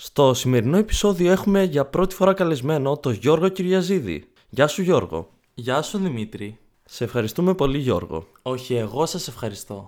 Στο σημερινό επεισόδιο έχουμε για πρώτη φορά καλεσμένο τον Γιώργο Κυριαζίδη. Γεια σου Γιώργο. Γεια σου Δημήτρη. Σε ευχαριστούμε πολύ Γιώργο. Όχι, εγώ σας ευχαριστώ.